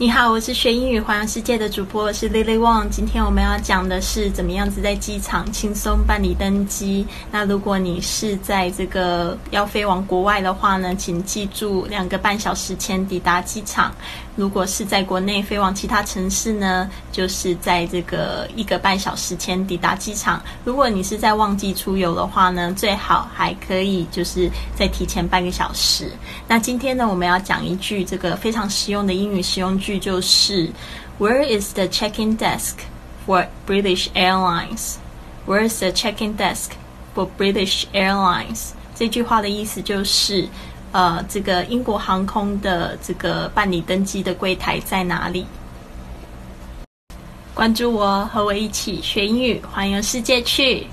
你好，我是学英语环游世界的主播，我是 Lily Wong。今天我们要讲的是怎么样子在机场轻松办理登机。那如果你是在这个要飞往国外的话呢，请记住两个半小时前抵达机场。如果是在国内飞往其他城市呢，就是在这个一个半小时前抵达机场。如果你是在旺季出游的话呢，最好还可以就是再提前半个小时。那今天呢，我们要讲一句这个非常实用的英语实用句句，就是 Where is the check-in desk for British Airlines? Where is the check-in desk for British Airlines? 这句话的意思就是。呃，这个英国航空的这个办理登机的柜台在哪里？关注我，和我一起学英语，环游世界去。